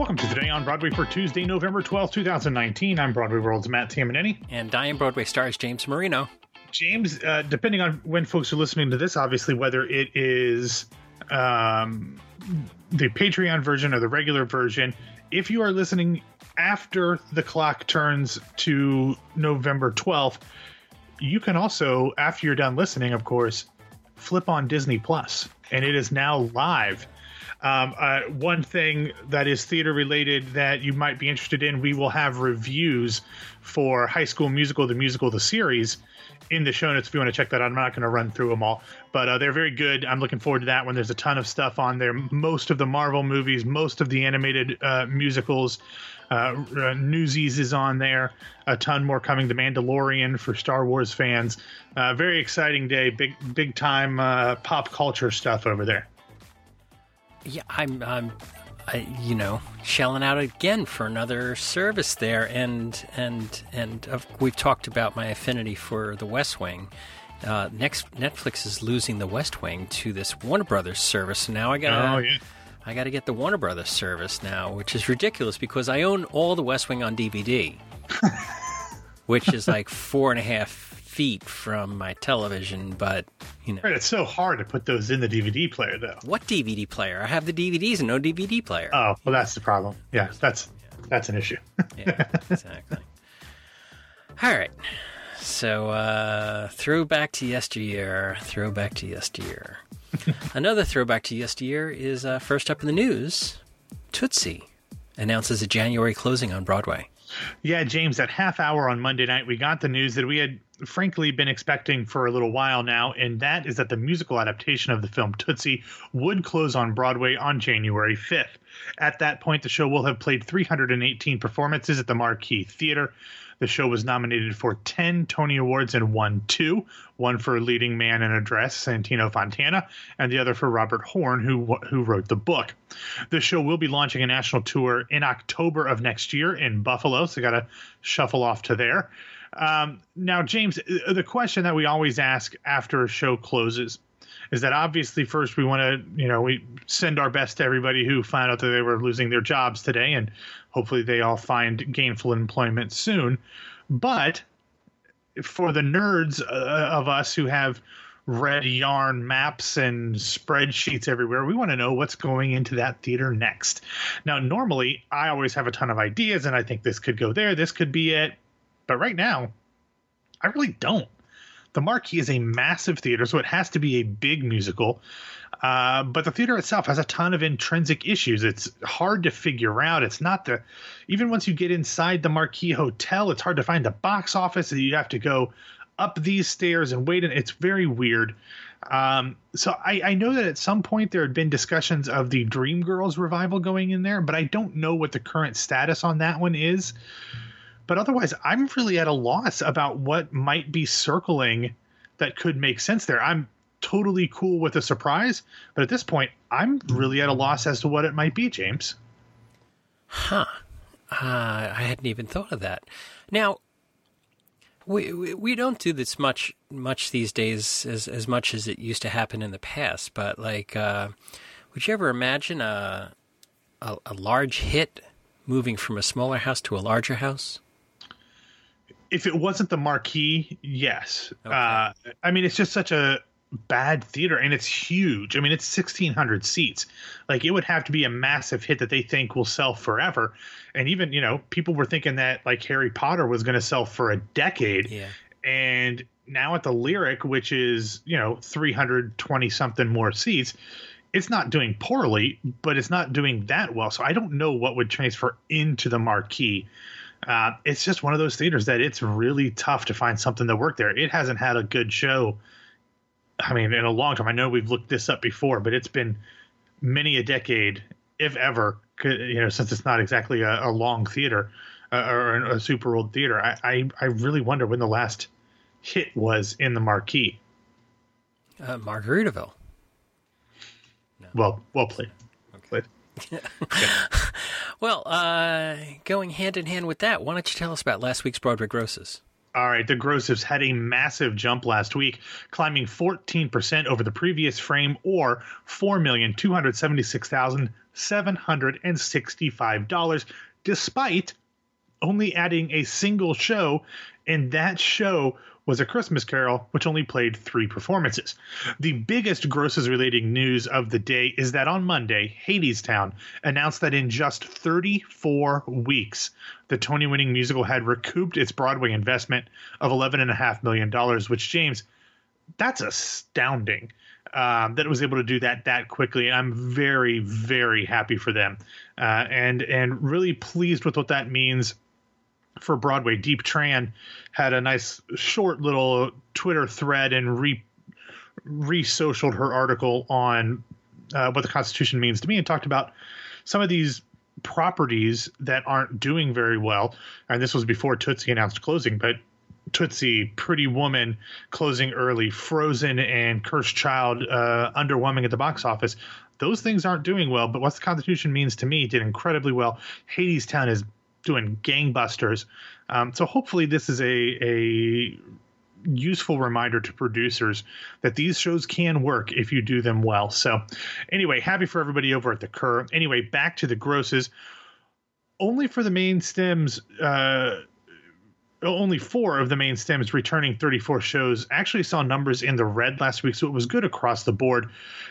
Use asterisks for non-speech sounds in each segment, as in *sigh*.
Welcome to Today on Broadway for Tuesday, November twelfth, 2019. I'm Broadway World's Matt Tamanini. And Dying Broadway stars James Marino. James, uh, depending on when folks are listening to this, obviously, whether it is um, the Patreon version or the regular version, if you are listening after the clock turns to November 12th, you can also, after you're done listening, of course, flip on Disney Plus, and it is now live. Um, uh, one thing that is theater related that you might be interested in, we will have reviews for High School Musical, the musical, the series in the show notes if you want to check that out. I'm not going to run through them all, but uh, they're very good. I'm looking forward to that one. There's a ton of stuff on there. Most of the Marvel movies, most of the animated uh, musicals. Uh, uh Newsies is on there. A ton more coming. The Mandalorian for Star Wars fans. Uh, very exciting day. Big big time uh, pop culture stuff over there. Yeah, I'm. I'm I, you know, shelling out again for another service there, and and and uh, we've talked about my affinity for The West Wing. Uh, next, Netflix is losing The West Wing to this Warner Brothers service, so now I got. Oh yeah. I got to get the Warner Brothers service now, which is ridiculous because I own all the West Wing on DVD, *laughs* which is like four and a half feet from my television, but you know. Right, it's so hard to put those in the DVD player, though. What DVD player? I have the DVDs and no DVD player. Oh, well, that's the problem. Yeah, that's that's an issue. *laughs* yeah, exactly. All right. So, uh, throwback to yesteryear. Throwback to yesteryear. *laughs* Another throwback to yesteryear is uh, first up in the news. Tootsie announces a January closing on Broadway. Yeah, James, at half hour on Monday night, we got the news that we had frankly been expecting for a little while now, and that is that the musical adaptation of the film Tootsie would close on Broadway on January 5th. At that point, the show will have played 318 performances at the Marquis Theater. The show was nominated for 10 Tony Awards and won two one for Leading Man in a Dress, Santino Fontana, and the other for Robert Horn, who, who wrote the book. The show will be launching a national tour in October of next year in Buffalo, so got to shuffle off to there. Um, now, James, uh, the question that we always ask after a show closes is that obviously first we want to, you know, we send our best to everybody who found out that they were losing their jobs today, and hopefully they all find gainful employment soon. But for the nerds uh, of us who have red yarn maps and spreadsheets everywhere. We want to know what's going into that theater next. Now, normally, I always have a ton of ideas and I think this could go there, this could be it. But right now, I really don't. The Marquis is a massive theater, so it has to be a big musical. Uh, but the theater itself has a ton of intrinsic issues. It's hard to figure out. It's not the even once you get inside the Marquis Hotel, it's hard to find the box office. You have to go up these stairs and wait. And it's very weird. Um, so I, I, know that at some point there had been discussions of the Dreamgirls revival going in there, but I don't know what the current status on that one is. But otherwise, I'm really at a loss about what might be circling that could make sense there. I'm totally cool with a surprise, but at this point, I'm really at a loss as to what it might be, James. Huh. Uh, I hadn't even thought of that. Now, we, we, we don't do this much much these days as as much as it used to happen in the past. But like, uh, would you ever imagine a, a a large hit moving from a smaller house to a larger house? If it wasn't the Marquis, yes. Okay. Uh, I mean, it's just such a bad theater and it's huge. I mean, it's 1600 seats. Like it would have to be a massive hit that they think will sell forever. And even, you know, people were thinking that like Harry Potter was going to sell for a decade. Yeah. And now at the Lyric, which is, you know, 320 something more seats, it's not doing poorly, but it's not doing that well. So I don't know what would transfer into the Marquis. Uh, it's just one of those theaters that it's really tough to find something that worked there. It hasn't had a good show. I mean, in a long time. I know we've looked this up before, but it's been many a decade, if ever, you know, since it's not exactly a, a long theater uh, or a super old theater. I, I, I really wonder when the last hit was in the Marquis. Uh, Margaritaville. No. Well, well played. Okay. Played. *laughs* Well, uh, going hand in hand with that, why don't you tell us about last week's Broadway grosses? All right, the grosses had a massive jump last week, climbing 14% over the previous frame or 4,276,000 $765, despite only adding a single show, and that show was A Christmas Carol, which only played three performances. The biggest grosses relating news of the day is that on Monday, Hadestown announced that in just 34 weeks, the Tony winning musical had recouped its Broadway investment of $11.5 million, which, James, that's astounding. Um, that it was able to do that that quickly, and I'm very, very happy for them, uh, and and really pleased with what that means for Broadway. Diep Tran had a nice short little Twitter thread and re re-socialed her article on uh, what the Constitution means to me and talked about some of these properties that aren't doing very well. And this was before Tootsie announced closing, but Tootsie, Pretty Woman closing early, Frozen and Cursed Child uh, underwhelming at the box office. Those things aren't doing well, but what the Constitution means to me did incredibly well. Hadestown is doing gangbusters. Um, so hopefully this is a a useful reminder to producers that these shows can work if you do them well. So anyway, happy for everybody over at the Kerr. Anyway, back to the grosses. Only for the main stems, uh, only four of the main stems returning 34 shows actually saw numbers in the red last week, so it was good across the board.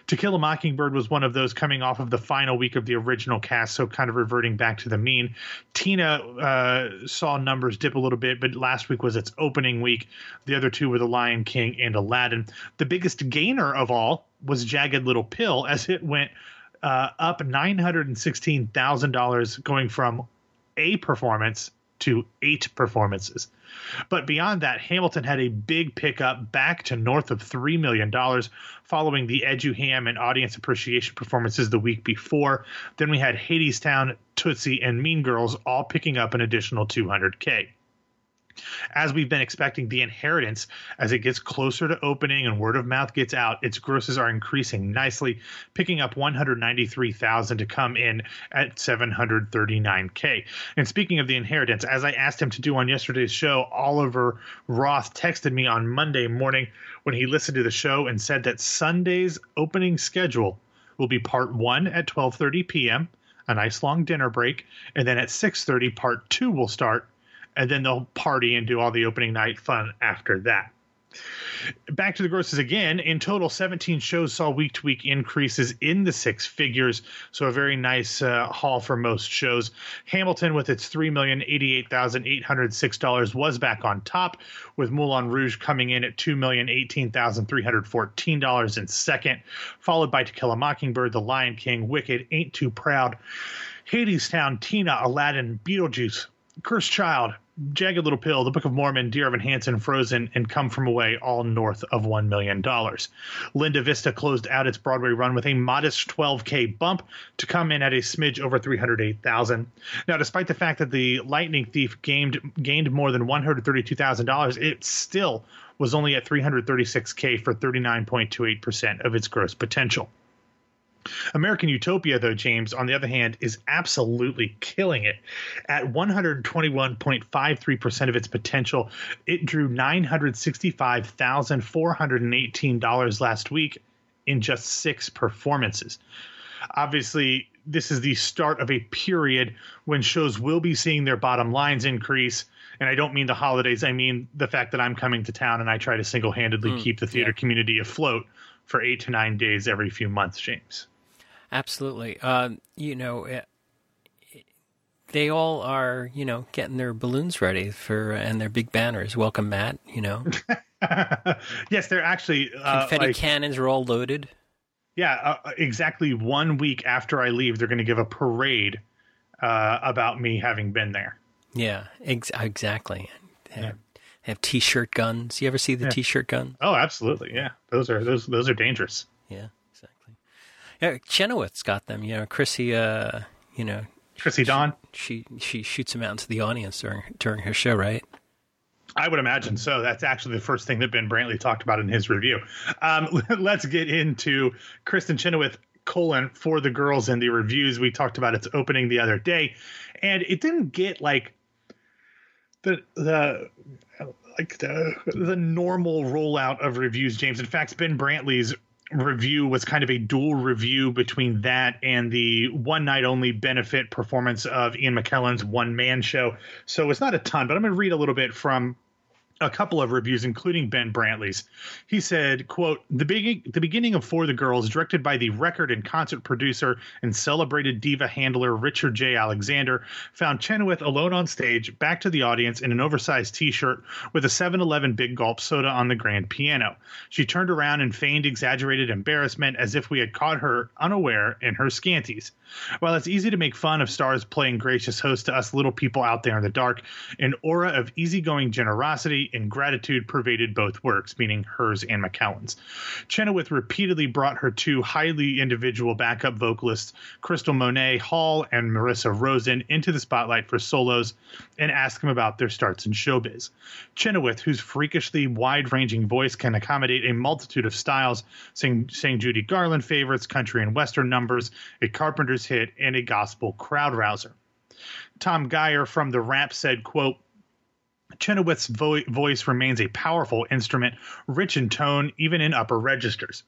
To Kill a Mockingbird was one of those coming off of the final week of the original cast, so kind of reverting back to the mean. Tina uh, saw numbers dip a little bit, but last week was its opening week. The other two were The Lion King and Aladdin. The biggest gainer of all was Jagged Little Pill, as it went uh, up $916,000, going from a performance to eight performances. But beyond that, Hamilton had a big pickup back to north of $3 million following the Eduham and audience appreciation performances the week before. Then we had Hadestown, Tootsie, and Mean Girls all picking up an additional 200K as we've been expecting the inheritance as it gets closer to opening and word of mouth gets out its grosses are increasing nicely picking up 193,000 to come in at 739k and speaking of the inheritance as i asked him to do on yesterday's show oliver roth texted me on monday morning when he listened to the show and said that sunday's opening schedule will be part 1 at 12:30 p.m. a nice long dinner break and then at 6:30 part 2 will start and then they'll party and do all the opening night fun after that. Back to the grosses again. In total, 17 shows saw week to week increases in the six figures. So, a very nice uh, haul for most shows. Hamilton, with its $3,088,806, was back on top, with Moulin Rouge coming in at $2,018,314 in second, followed by To Kill a Mockingbird, The Lion King, Wicked, Ain't Too Proud, Hadestown, Tina, Aladdin, Beetlejuice, Cursed Child, Jagged Little Pill, The Book of Mormon, Dear Evan Hansen, Frozen, and Come From Away, all north of $1 million. Linda Vista closed out its Broadway run with a modest 12K bump to come in at a smidge over 308000 Now, despite the fact that The Lightning Thief gained, gained more than $132,000, it still was only at 336K for 39.28% of its gross potential. American Utopia, though, James, on the other hand, is absolutely killing it. At 121.53% of its potential, it drew $965,418 last week in just six performances. Obviously, this is the start of a period when shows will be seeing their bottom lines increase. And I don't mean the holidays, I mean the fact that I'm coming to town and I try to single handedly mm, keep the theater yeah. community afloat for eight to nine days every few months, James. Absolutely. Uh, you know, it, they all are, you know, getting their balloons ready for and their big banners. Welcome, Matt. You know. *laughs* yes, they're actually uh, confetti like, cannons are all loaded. Yeah, uh, uh exactly. One week after I leave, they're going to give a parade uh, about me having been there. Yeah, ex- exactly. They have, yeah. have t-shirt guns. You ever see the yeah. t-shirt gun? Oh, absolutely. Yeah, those are those those are dangerous. Yeah. Yeah, Chenoweth's got them. You know, Chrissy. Uh, you know, Chrissy Dawn. She, she she shoots them out into the audience during during her show, right? I would imagine so. That's actually the first thing that Ben Brantley talked about in his review. Um, *laughs* let's get into Kristin Chenoweth colon for the girls and the reviews. We talked about its opening the other day, and it didn't get like the the like the the normal rollout of reviews. James, in fact, Ben Brantley's review was kind of a dual review between that and the one night only benefit performance of Ian McKellen's one man show. So it's not a ton, but I'm going to read a little bit from a couple of reviews, including Ben Brantley's. He said, quote, the, beginning, the beginning of For the Girls, directed by the record and concert producer and celebrated diva handler Richard J. Alexander, found Chenoweth alone on stage, back to the audience in an oversized t-shirt with a 7-Eleven Big Gulp soda on the grand piano. She turned around and feigned exaggerated embarrassment as if we had caught her unaware in her scanties. While it's easy to make fun of stars playing gracious host to us little people out there in the dark, an aura of easygoing generosity and gratitude pervaded both works, meaning hers and McKellen's. Chenoweth repeatedly brought her two highly individual backup vocalists, Crystal Monee Hall and Marissa Rosen, into the spotlight for solos and asked them about their starts in showbiz. Chenoweth, whose freakishly wide ranging voice can accommodate a multitude of styles, sang, sang Judy Garland favorites, country and western numbers, a Carpenter's hit, and a gospel crowd rouser. Thom Geier from The Wrap said, quote, Chenoweth's vo- voice remains a powerful instrument, rich in tone, even in upper registers.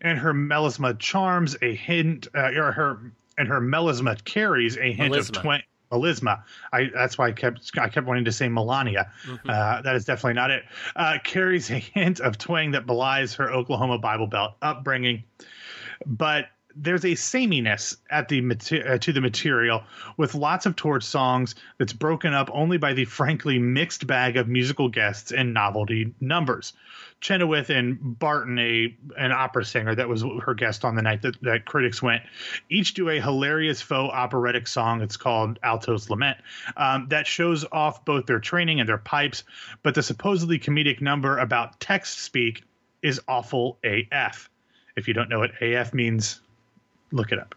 And her melisma charms a hint, uh, or her and her melisma carries a hint Melisma. of twang. Melisma. I that's why I kept I kept wanting to say Melania. Uh, that is definitely not it. Uh, carries a hint of twang that belies her Oklahoma Bible Belt upbringing, but there's a sameness at the mater- uh, to the material with lots of torch songs that's broken up only by the frankly mixed bag of musical guests and novelty numbers. Chenoweth and Barton, a an opera singer that was her guest on the night that, that critics went, each do a hilarious faux operatic song. It's called Alto's Lament um, that shows off both their training and their pipes, but the supposedly comedic number about text speak is awful AF. If you don't know what AF means, look it up.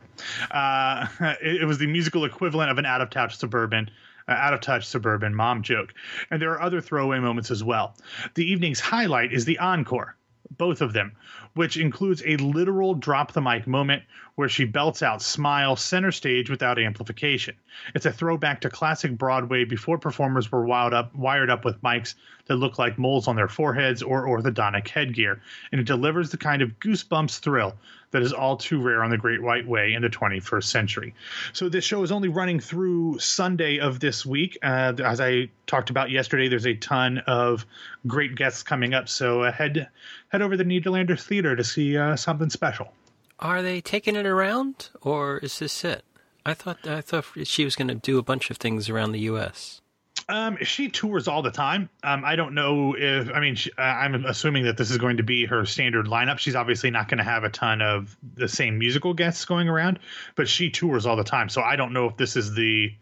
Uh, *laughs* it, it was the musical equivalent of an out of touch suburban. Uh, out of touch suburban mom joke. And there are other throwaway moments as well. The evening's highlight is the encore, both of them, which includes a literal drop the mic moment where she belts out smile center stage without amplification. It's a throwback to classic Broadway before performers were wired up, wired up with mics that look like moles on their foreheads or orthodontic headgear, and it delivers the kind of goosebumps thrill that is all too rare on the Great White Way in the 21st century. So this show is only running through Sunday of this week. Uh, as I talked about yesterday, there's a ton of great guests coming up. So uh, head head over to the Nederlander Theater to see uh, something special. Are they taking it around, or is this it? I thought I thought she was going to do a bunch of things around the U.S. Um, she tours all the time. Um, I don't know if I mean she, I'm assuming that this is going to be her standard lineup. She's obviously not going to have a ton of the same musical guests going around, but she tours all the time. So I don't know if this is the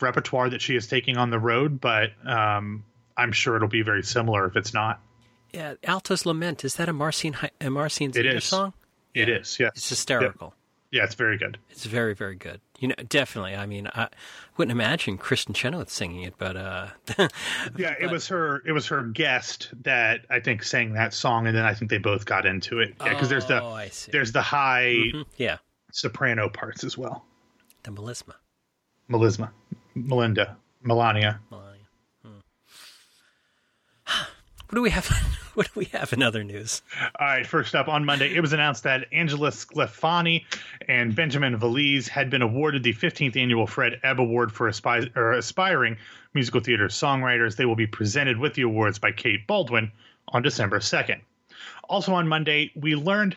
repertoire that she is taking on the road, but um, I'm sure it'll be very similar if it's not. Yeah, Alto's Lament is that a Marcin a Marcin It Song? It is, Yeah. It's hysterical. Yeah, it's very good. It's very very good. You know, definitely. I mean, I wouldn't imagine Kristin Chenoweth singing it, but uh, *laughs* Yeah, it was her. It was her guest that I think sang that song, and then I think they both got into it. Yeah, because there's the Oh, there's the high yeah, soprano parts as well. the melisma. Melisma, Melinda, Melania. Melania. Hmm. *sighs* What do we have? *laughs* *laughs* What do we have in other news? All right, first up on Monday, it was announced that Angela Sclafani and Benjamin Velez had been awarded the 15th annual Fred Ebb Award for aspi- aspiring musical theater songwriters. They will be presented with the awards by Kate Baldwin on December 2nd. Also on Monday, we learned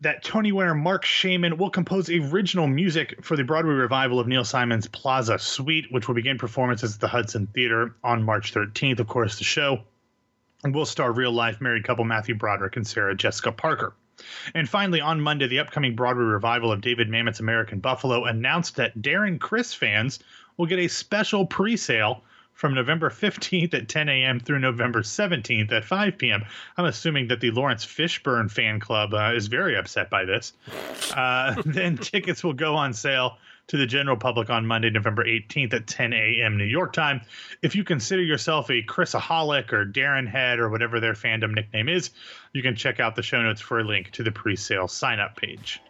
that Tony winner Marc Shaiman will compose original music for the Broadway revival of Neil Simon's Plaza Suite, which will begin performances at the Hudson Theater on March 13th. Of course, the show will star real life married couple Matthew Broderick and Sarah Jessica Parker. And finally, on Monday, the upcoming Broadway revival of David Mamet's American Buffalo announced that Darren Criss fans will get a special pre sale from November 15th at 10 a.m. through November 17th at 5 p.m. I'm assuming that the Laurence Fishburne fan club uh, is very upset by this. Uh, *laughs* then tickets will go on sale to the general public on Monday, November 18th at 10 a.m. New York time. If you consider yourself a Crissaholic or Darren Head or whatever their fandom nickname is, you can check out the show notes for a link to the pre-sale sign-up page.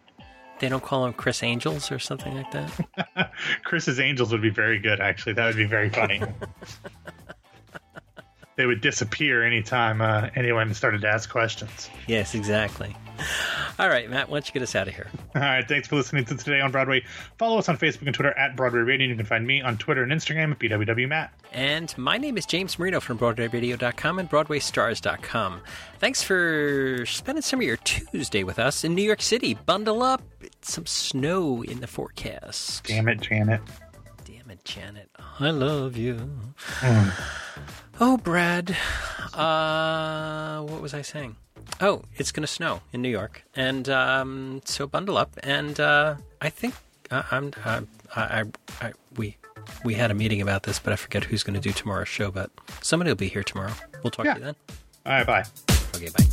They don't call him Criss Angels or something like that. *laughs* Criss's Angels would be very good, actually. That would be very funny. *laughs* they would disappear anytime uh, anyone started to ask questions. Yes, exactly. All right, Matt, why don't you get us out of here? All right, thanks for listening to Today on Broadway. Follow us on Facebook and Twitter at Broadway Radio. And you can find me on Twitter and Instagram at BWWMatt. And my name is James Marino from BroadwayRadio.com and BroadwayStars.com. Thanks for spending some of your Tuesday with us in New York City. Bundle up. It's some snow in the forecast. Damn it, Janet. Damn it, Janet. I love you. Mm. Oh, Brad. Uh, what was I saying? Oh, it's going to snow in New York, and um, so bundle up. And uh, I think uh, I'm. Uh, I, I, we we had a meeting about this, but I forget who's going to do tomorrow's show. But somebody will be here tomorrow. We'll talk yeah. to you then. All right, bye. Okay, bye.